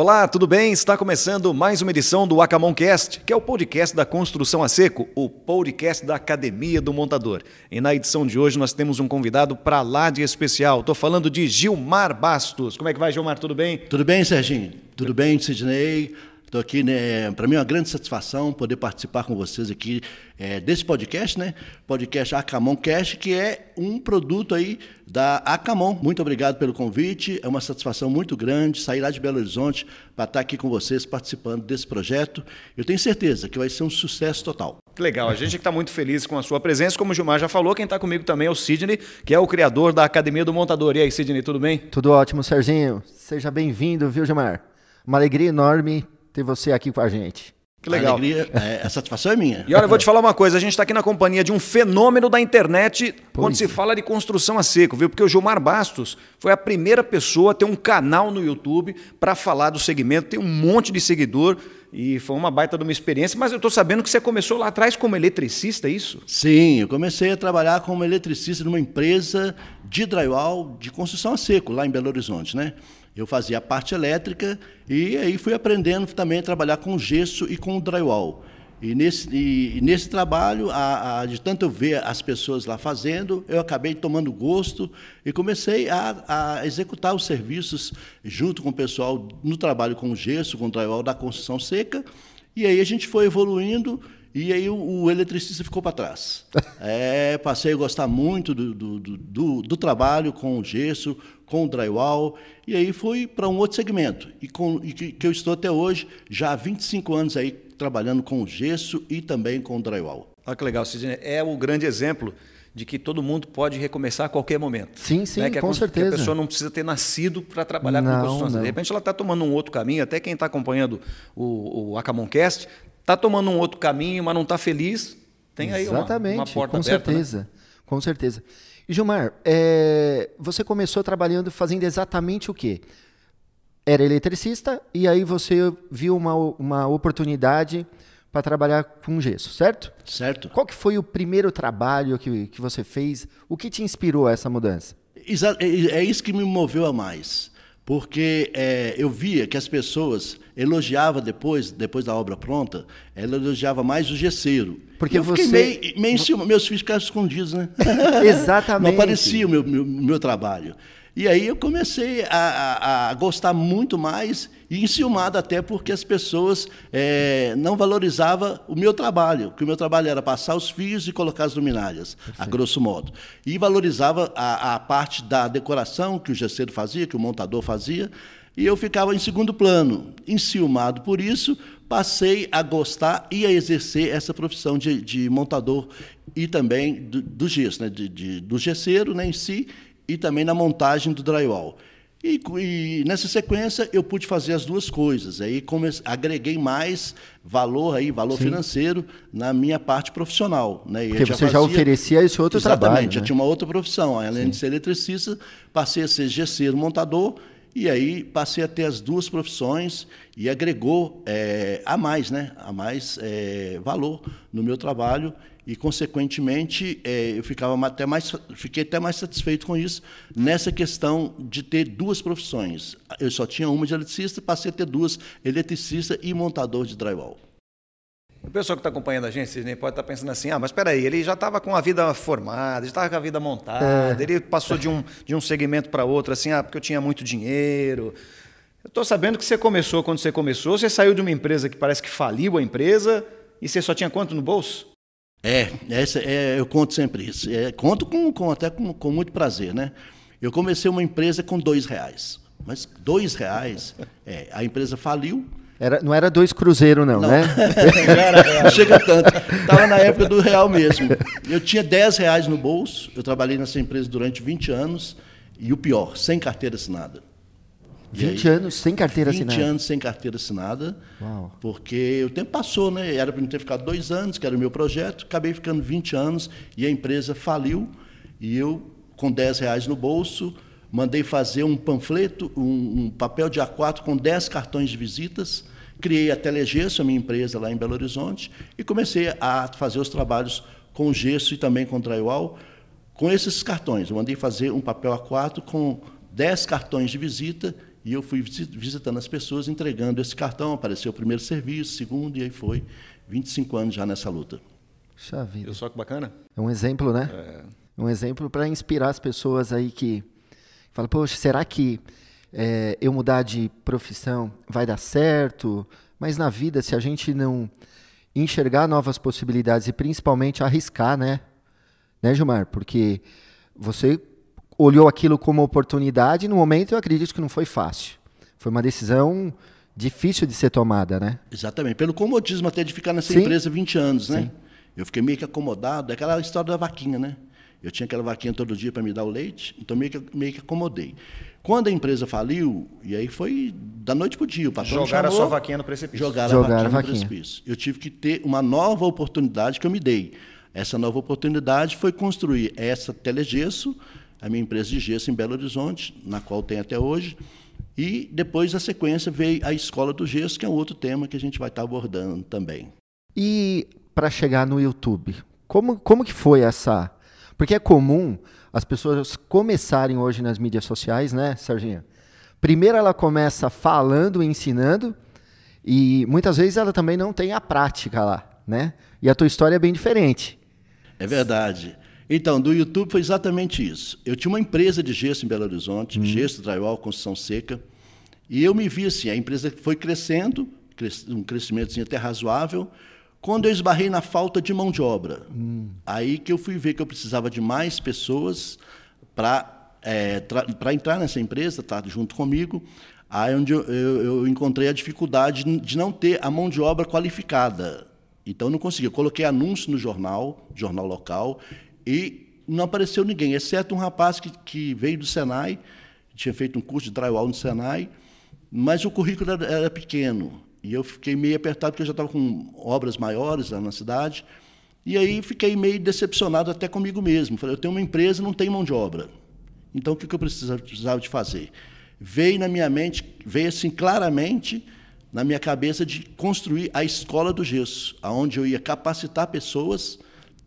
Olá, tudo bem? Está começando mais uma edição do Acamoncast, que é o podcast da construção a seco, o podcast da Academia do Montador. E na edição de hoje nós temos um convidado para lá de especial. Estou falando de Gilmar Bastos. Como é que vai, Gilmar? Tudo bem? Tudo bem, Serginho? Tudo bem, Sidney? Estou aqui, né? Para mim é uma grande satisfação poder participar com vocês aqui é, desse podcast, né? Podcast Acamon Cash, que é um produto aí da Acamon. Muito obrigado pelo convite. É uma satisfação muito grande sair lá de Belo Horizonte para estar aqui com vocês participando desse projeto. Eu tenho certeza que vai ser um sucesso total. Que legal, a gente está muito feliz com a sua presença. Como o Gilmar já falou, quem está comigo também é o Sidney, que é o criador da Academia do Montador. E aí, Sidney, tudo bem? Tudo ótimo, Serginho. Seja bem-vindo, viu, Gilmar? Uma alegria enorme ter você aqui com a gente. Que legal. A, alegria, é, a satisfação é minha. E olha, eu vou te falar uma coisa: a gente está aqui na companhia de um fenômeno da internet pois quando se é. fala de construção a seco, viu? Porque o Gilmar Bastos foi a primeira pessoa a ter um canal no YouTube para falar do segmento, tem um monte de seguidor e foi uma baita de uma experiência. Mas eu estou sabendo que você começou lá atrás como eletricista, é isso? Sim, eu comecei a trabalhar como eletricista numa empresa de drywall de construção a seco, lá em Belo Horizonte, né? Eu fazia a parte elétrica e aí fui aprendendo também a trabalhar com gesso e com drywall. E nesse, e, e nesse trabalho, a, a, de tanto eu ver as pessoas lá fazendo, eu acabei tomando gosto e comecei a, a, executar os serviços junto com o pessoal no trabalho com gesso, com drywall da construção seca. E aí a gente foi evoluindo e aí o, o eletricista ficou para trás. É, passei a gostar muito do, do, do, do, trabalho com o gesso, com o drywall, e aí fui para um outro segmento, e, com, e que, que, eu estou até hoje, já há 25 anos aí trabalhando com o gesso e também com o drywall. Olha que legal, Sidney. É o grande exemplo de que todo mundo pode recomeçar a qualquer momento. Sim, sim, né? que com a, certeza. Que a pessoa não precisa ter nascido para trabalhar não, com construção. Não. De repente ela está tomando um outro caminho, até quem está acompanhando o, o Acamoncast está tomando um outro caminho, mas não está feliz, tem aí Exatamente, uma, uma porta com aberta. Com né? certeza, né? com certeza. E Gilmar, é, você começou trabalhando, fazendo exatamente o quê? Era eletricista e aí você viu uma, uma oportunidade para trabalhar com gesso, certo? Certo. Qual que foi o primeiro trabalho que, que você fez? O que te inspirou a essa mudança? É, é isso que me moveu a mais porque é, eu via que as pessoas elogiavam depois, depois da obra pronta, ela elogiava mais o gesseiro. Porque eu você... meio, meio em cima, meus filhos ficavam escondidos, né? Exatamente. Não aparecia o meu, meu, meu trabalho. E aí eu comecei a, a, a, gostar muito mais e enciumado até porque as pessoas é, não valorizavam o meu trabalho, que o meu trabalho era passar os fios e colocar as luminárias, Perfeito. a grosso modo. E valorizava a, a parte da decoração que o gesseiro fazia, que o montador fazia, e eu ficava em segundo plano. Enciumado por isso, passei a gostar e a exercer essa profissão de, de montador e também do, do gesso, né, de, de, do gesseiro né, em si, e também na montagem do drywall. E, e, nessa sequência eu pude fazer as duas coisas. Aí comece, agreguei mais valor aí, valor Sim. financeiro na minha parte profissional. Né? Porque já você fazia, já oferecia esse outro exatamente, trabalho. Exatamente, já né? tinha uma outra profissão. Além Sim. de ser eletricista, passei a ser gesseiro, montador, e aí passei a ter as duas profissões e agregou é, a mais, né? a mais é, valor no meu trabalho e, consequentemente, é, eu ficava até mais, fiquei até mais satisfeito com isso, nessa questão de ter duas profissões. Eu só tinha uma de eletricista, passei a ter duas, eletricista e montador de drywall. O pessoal que está acompanhando a gente, nem pode estar tá pensando assim, ah, mas espera aí, ele já estava com a vida formada, já estava com a vida montada, é. ele passou de um, de um segmento para outro, assim, ah, porque eu tinha muito dinheiro. Eu estou sabendo que você começou quando você começou, você saiu de uma empresa que parece que faliu a empresa e você só tinha quanto no bolso? É, essa, é eu conto sempre isso. É, conto com, com até com, com, muito prazer, né? Eu comecei uma empresa com dois reais. Mas dois reais, é, a empresa faliu. Era, não era dois cruzeiros, não, não. né? não, era, não chega tanto. Estava na época do real mesmo. Eu tinha dez reais no bolso, eu trabalhei nessa empresa durante 20 anos, e o pior, sem carteira assinada. 20 aí, anos sem carteira 20 assinada? 20 anos sem carteira assinada, Uau. porque o tempo passou, né? Era para não ter ficado dois anos, que era o meu projeto, acabei ficando 20 anos e a empresa faliu, e eu, com 10 reais no bolso, mandei fazer um panfleto, um, um papel de A4 com 10 cartões de visitas, criei a Telegesso, a minha empresa lá em Belo Horizonte, e comecei a fazer os trabalhos com gesso e também com drywall, com esses cartões. Eu mandei fazer um papel A4 com 10 cartões de visita E eu fui visitando as pessoas, entregando esse cartão. Apareceu o primeiro serviço, segundo, e aí foi 25 anos já nessa luta. Puxa vida. Eu só que bacana. É um exemplo, né? É. Um exemplo para inspirar as pessoas aí que falam, poxa, será que é, eu mudar de profissão vai dar certo? Mas na vida, se a gente não enxergar novas possibilidades e principalmente arriscar, né? Né, Gilmar? Porque você olhou aquilo como oportunidade, no momento eu acredito que não foi fácil. Foi uma decisão difícil de ser tomada, né? Exatamente. Pelo comodismo até de ficar nessa Sim. empresa 20 anos, né? Sim. Eu fiquei meio que acomodado, é aquela história da vaquinha, né? Eu tinha aquela vaquinha todo dia para me dar o leite, então meio que, meio que acomodei. Quando a empresa faliu, e aí foi da noite para o dia, o patrão Jogaram chamou, a sua vaquinha no precipício. Jogaram, jogaram a vaquinha, vaquinha no precipício. Eu tive que ter uma nova oportunidade que eu me dei. Essa nova oportunidade foi construir essa telegesso, a minha empresa de gesso em Belo Horizonte, na qual tem até hoje. E depois, na sequência, veio a Escola do Gesso, que é um outro tema que a gente vai estar abordando também. E para chegar no YouTube, como, como que foi essa... Porque é comum as pessoas começarem hoje nas mídias sociais, né, Serginho? Primeiro ela começa falando, ensinando, e muitas vezes ela também não tem a prática lá, né? E a tua história é bem diferente. É verdade. Então, do YouTube foi exatamente isso. Eu tinha uma empresa de gesso em Belo Horizonte, hum. gesso, drywall, construção seca, e eu me vi assim, a empresa foi crescendo, um crescimento até razoável, quando eu esbarrei na falta de mão de obra. Hum. Aí que eu fui ver que eu precisava de mais pessoas para é, para entrar nessa empresa, tá junto comigo. Aí onde eu, eu, eu, encontrei a dificuldade de não ter a mão de obra qualificada. Então eu não consegui. Eu coloquei anúncio no jornal, jornal local, e não apareceu ninguém, exceto um rapaz que, que veio do Senai, tinha feito um curso de drywall no Senai, mas o currículo era, era pequeno. E eu fiquei meio apertado, porque eu já estava com obras maiores lá na cidade. E aí fiquei meio decepcionado até comigo mesmo. Falei, eu tenho uma empresa, não tenho mão de obra. Então, o que eu precisava de fazer? Veio na minha mente, veio assim claramente na minha cabeça de construir a escola do gesso, aonde eu ia capacitar pessoas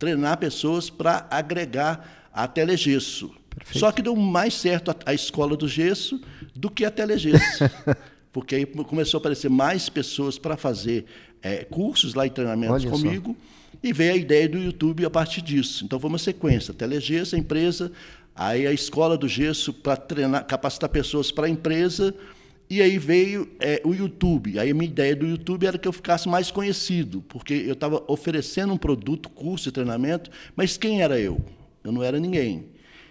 treinar pessoas para agregar a telegesso. Perfeito. Só que deu mais certo a, a, escola do gesso do que a telegesso. porque aí começou a aparecer mais pessoas para fazer é, cursos lá e treinamentos Olha comigo. Só. E veio a ideia do YouTube a partir disso. Então foi uma sequência. Telegesso, empresa, aí a escola do gesso para treinar, capacitar pessoas para a empresa e aí veio é, o YouTube. Aí a minha ideia do YouTube era que eu ficasse mais conhecido, porque eu estava oferecendo um produto, curso treinamento, mas quem era eu? Eu não era ninguém.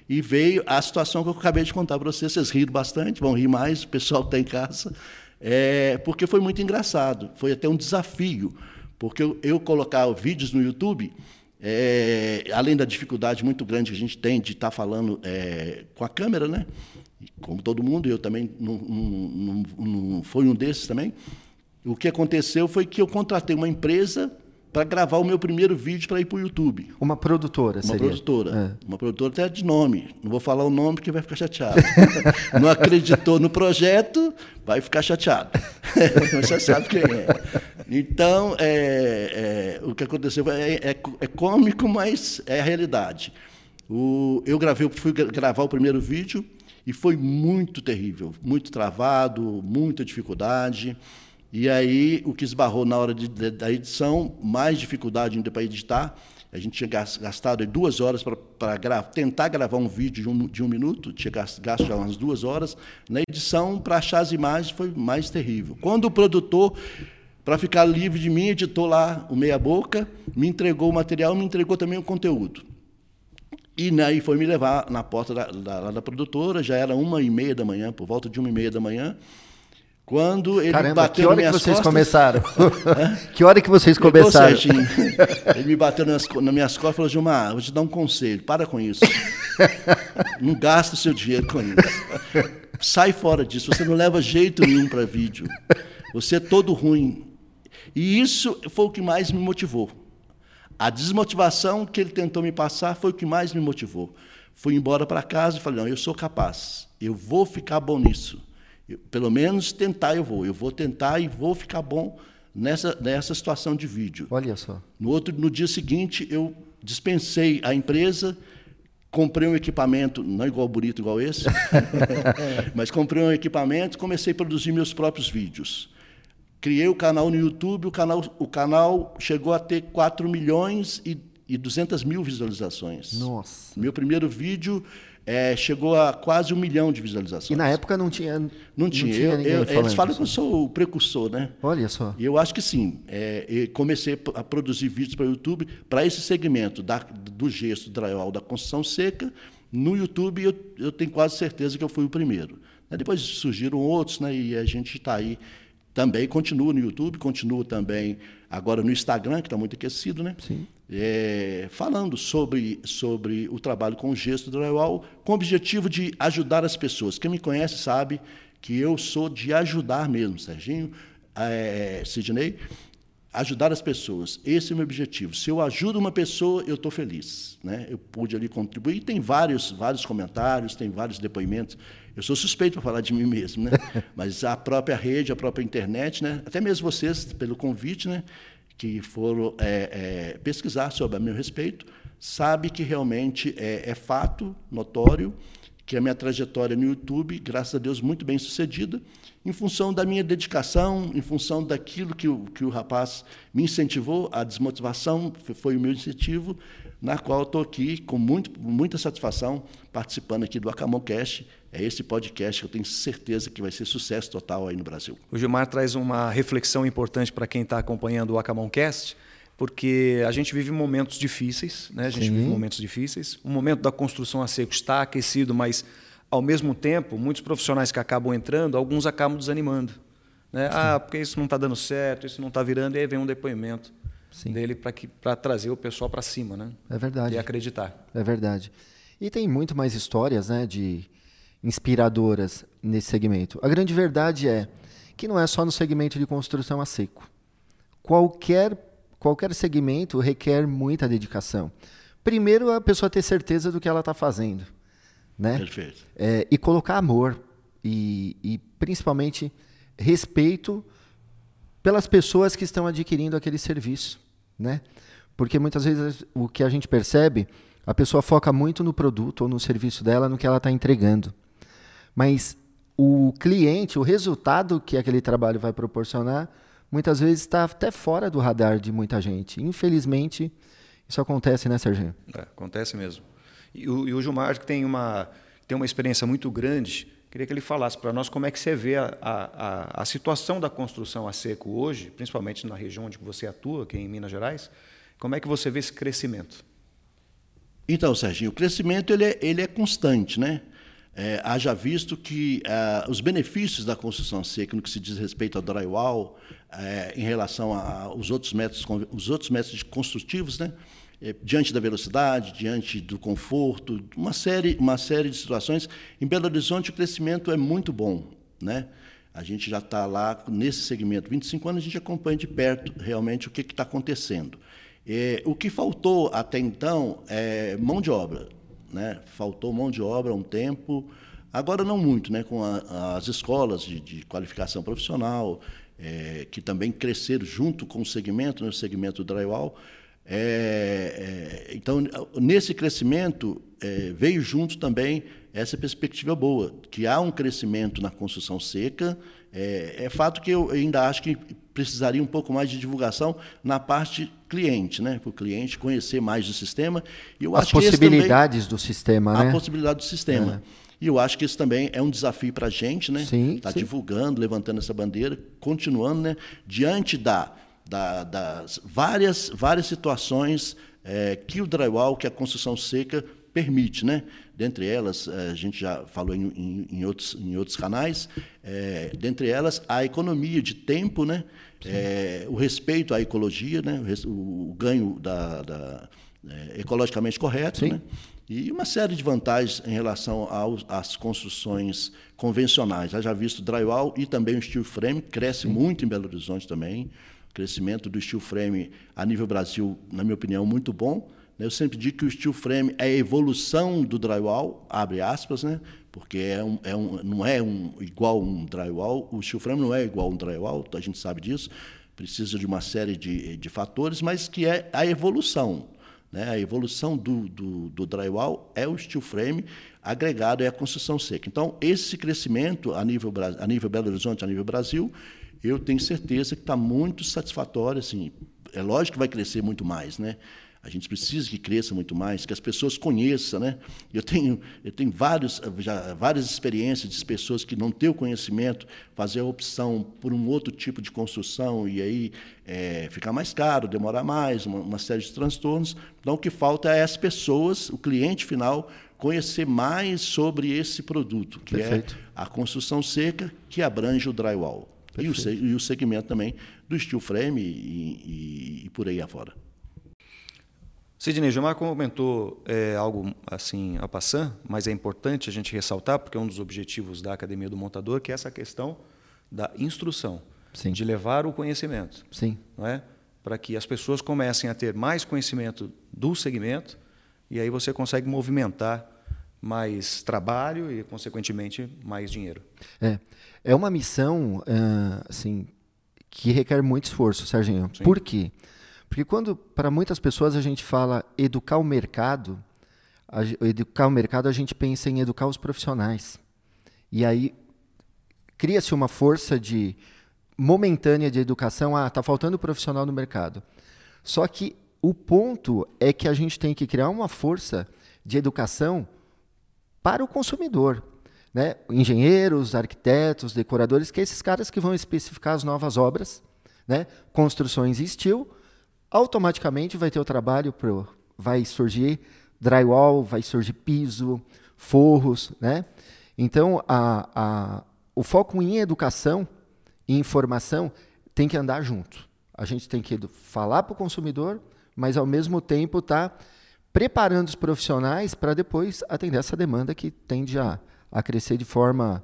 E veio a situação que eu acabei de contar para vocês. Vocês riram bastante, vão rir mais, o pessoal que está em casa, é, porque foi muito engraçado. Foi até um desafio, porque eu, eu colocar vídeos no YouTube, é, além da dificuldade muito grande que a gente tem de estar tá falando é, com a câmera, né? como todo mundo, eu também não, não, não, não foi um desses também. O que aconteceu foi que eu contratei uma empresa para gravar o meu primeiro vídeo para ir para o YouTube. Uma produtora, Uma seria? produtora. É. Uma produtora até de nome. Não vou falar o nome porque vai ficar chateado. não acreditou no projeto, vai ficar chateado. Você sabe quem é. Então, é, é, o que aconteceu é, é, é, cômico, mas é a realidade. O, eu gravei, fui gravar o primeiro vídeo, e foi muito terrível, muito travado, muita dificuldade. E aí, o que esbarrou na hora de, de, da edição, mais dificuldade ainda para editar. A gente tinha gastado duas horas para gra tentar gravar um vídeo de um, de um minuto, tinha gasto já umas duas horas. Na edição, para achar as imagens, foi mais terrível. Quando o produtor, para ficar livre de mim, editou lá o meia-boca, me entregou o material, me entregou também o conteúdo. E aí foi me levar na porta da, da, da, produtora, já era uma e meia da manhã, por volta de uma e meia da manhã, quando ele Caramba, bateu que hora que vocês costas, começaram? que hora que vocês começaram? ele me bateu nas, nas minhas costas e falou, Gilmar, vou te dar um conselho, para com isso. não gasta o seu dinheiro com isso. Sai fora disso, você não leva jeito nenhum para vídeo. Você é todo ruim. E isso foi o que mais me motivou. A desmotivação que ele tentou me passar foi o que mais me motivou. Fui embora para casa e falei: não, eu sou capaz, eu vou ficar bom nisso. Eu, pelo menos tentar eu vou. Eu vou tentar e vou ficar bom nessa, nessa situação de vídeo. Olha só. No, outro, no dia seguinte, eu dispensei a empresa, comprei um equipamento, não igual bonito igual esse, mas comprei um equipamento e comecei a produzir meus próprios vídeos. Criei o canal no YouTube, o canal, o canal chegou a ter 4 milhões e, e 200 mil visualizações. Nossa. Meu primeiro vídeo é, chegou a quase um milhão de visualizações. E na época não tinha. Não, não tinha. Eu, eu, eles falam que eu sou o precursor, né? Olha só. E eu acho que sim. É, comecei a produzir vídeos para o YouTube para esse segmento da, do gesto, do drywall, da construção seca. No YouTube, eu, eu tenho quase certeza que eu fui o primeiro. Depois surgiram outros, né? E a gente está aí também continua no YouTube, continua também agora no Instagram, que está muito aquecido, né? Sim. É, falando sobre, sobre o trabalho com o gesto do drywall, com o objetivo de ajudar as pessoas. Quem me conhece sabe que eu sou de ajudar mesmo, Serginho, é, Sidney, ajudar as pessoas. Esse é o meu objetivo. Se eu ajudo uma pessoa, eu estou feliz. Né? Eu pude ali contribuir. Tem vários, vários comentários, tem vários depoimentos. Eu sou suspeito para falar de mim mesmo, né? Mas a própria rede, a própria internet, né? Até mesmo vocês, pelo convite, né? Que foram é, é, pesquisar sobre a meu respeito, sabe que realmente é, é fato notório que a minha trajetória no YouTube, graças a Deus, muito bem sucedida, em função da minha dedicação, em função daquilo que o, que o rapaz me incentivou, a desmotivação foi o meu incentivo, na qual estou aqui com muito, muita satisfação participando aqui do Acamon Cast. É esse podcast que eu tenho certeza que vai ser sucesso total aí no Brasil. O Gilmar traz uma reflexão importante para quem está acompanhando o Acamon Cast, porque a gente vive momentos difíceis, né? A gente Sim. vive momentos difíceis. O momento da construção a seco está aquecido, mas ao mesmo tempo, muitos profissionais que acabam entrando, alguns acabam desanimando. Né? Ah, porque isso não está dando certo, isso não está virando, e aí vem um depoimento Sim. dele para trazer o pessoal para cima, né? É verdade. E acreditar. É verdade. E tem muito mais histórias, né, de inspiradoras nesse segmento. A grande verdade é que não é só no segmento de construção a seco. Qualquer qualquer segmento requer muita dedicação. Primeiro, a pessoa ter certeza do que ela está fazendo, né? Perfeito. É, e colocar amor e, e principalmente respeito pelas pessoas que estão adquirindo aquele serviço né? Porque muitas vezes o que a gente percebe, a pessoa foca muito no produto ou no serviço dela, no que ela está entregando. Mas o cliente, o resultado que aquele trabalho vai proporcionar, muitas vezes está até fora do radar de muita gente. Infelizmente, isso acontece, né, Serginho? É, acontece mesmo. E o, e o Gilmar, que tem uma, tem uma experiência muito grande, queria que ele falasse para nós como é que você vê a, a, a, situação da construção a seco hoje, principalmente na região onde você atua, que é em Minas Gerais. Como é que você vê esse crescimento? Então, Serginho, o crescimento ele é, ele é constante, né? É, haja visto que é, os benefícios da construção seca, no que se diz respeito ao drywall, é, em relação aos outros métodos, os outros métodos construtivos, né? É, diante da velocidade, diante do conforto, uma série, uma série de situações. Em Belo Horizonte, o crescimento é muito bom. Né? A gente já está lá nesse segmento. 25 anos, a gente acompanha de perto realmente o que está acontecendo. É, o que faltou até então é mão de obra. Né? Faltou mão de obra um tempo. Agora, não muito, né? com a, as escolas de, de qualificação profissional, é, que também cresceram junto com o segmento, né? o segmento drywall. É, é, então, nesse crescimento, é, veio junto também essa perspectiva boa, que há um crescimento na construção seca. É, é, fato que eu ainda acho que precisaria um pouco mais de divulgação na parte cliente, né? para o cliente conhecer mais do sistema. E eu As acho possibilidades também, do sistema, a né? A possibilidade do sistema. É. E eu acho que isso também é um desafio para a gente, né? Está divulgando, levantando essa bandeira, continuando, né? Diante da da, das várias, várias situações é, que o drywall, que a construção seca permite, né? Dentre elas, é, a gente já falou em, em, em outros, em outros canais, é, dentre elas a economia de tempo, né? É, o respeito à ecologia, né? O, o ganho da, da é, ecologicamente correto, Sim. né? E uma série de vantagens em relação aos, às construções convencionais. Já visto drywall e também o steel frame, cresce Sim. muito em Belo Horizonte também crescimento do steel frame a nível Brasil, na minha opinião, muito bom. Eu sempre digo que o steel frame é a evolução do drywall, abre aspas, né? porque é um, é um, não é um, igual um drywall, o steel frame não é igual um drywall, a gente sabe disso, precisa de uma série de, de fatores, mas que é a evolução. Né? A evolução do, do, do drywall é o steel frame agregado é a construção seca. Então, esse crescimento a nível, a nível Belo Horizonte, a nível Brasil, eu tenho certeza que está muito satisfatório. Assim, é lógico que vai crescer muito mais, né? A gente precisa que cresça muito mais, que as pessoas conheçam, né? Eu tenho, eu tenho vários, já, várias experiências de pessoas que não têm o conhecimento, fazer a opção por um outro tipo de construção e aí é, ficar mais caro, demorar mais, uma, uma série de transtornos. Então, o que falta é as pessoas, o cliente final, conhecer mais sobre esse produto, que é Perfeito. é a construção seca, que abrange o drywall. E o, e o, segmento também do steel frame e, e, e por aí afora. Sidney Gilmar comentou é, algo assim a passar, mas é importante a gente ressaltar, porque é um dos objetivos da Academia do Montador, que é essa questão da instrução, Sim. de levar o conhecimento. Sim. Não é? Para que as pessoas comecem a ter mais conhecimento do segmento e aí você consegue movimentar mais trabalho e, consequentemente, mais dinheiro. É, é uma missão uh, assim, que requer muito esforço, Serginho. Sim. Por quê? Porque quando, para muitas pessoas, a gente fala educar o mercado, a, educar o mercado, a gente pensa em educar os profissionais. E aí cria-se uma força de momentânea de educação. Ah, está faltando profissional no mercado. Só que o ponto é que a gente tem que criar uma força de educação para o consumidor. Né? Engenheiros, arquitetos, decoradores, que é esses caras que vão especificar as novas obras, né? construções e steel, automaticamente vai ter o trabalho, pro, vai surgir drywall, vai surgir piso, forros. Né? Então, a, a, o foco em educação e informação tem que andar junto. A gente tem que falar para o consumidor, mas ao mesmo tempo tá preparando os profissionais para depois atender essa demanda que tende a, a crescer de forma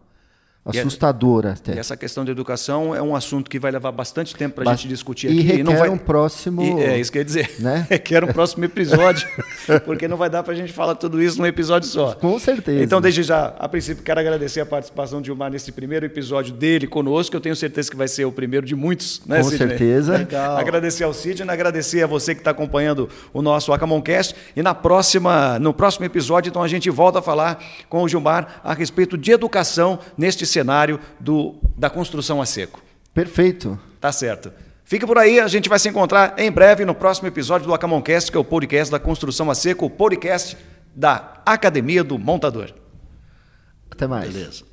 assustadora. E, até. essa questão de educação é um assunto que vai levar bastante tempo para a gente discutir aqui. E requer e não vai... um próximo... E, é isso que eu ia dizer. Né? requer um próximo episódio, porque não vai dar para a gente falar tudo isso num episódio só. Com certeza. Então, desde já, a princípio, quero agradecer a participação de Gilmar nesse primeiro episódio dele conosco. Eu tenho certeza que vai ser o primeiro de muitos, né, Com Sidney? certeza. Legal. Agradecer ao Sidney, agradecer a você que está acompanhando o nosso Acamoncast. E na próxima, no próximo episódio, então, a gente volta a falar com o Gilmar a respeito de educação neste cenário do da construção a seco. Perfeito. Tá certo. Fica por aí, a gente vai se encontrar em breve no próximo episódio do Acamoncast, que é o podcast da construção a seco, o podcast da Academia do Montador. Até mais. Beleza.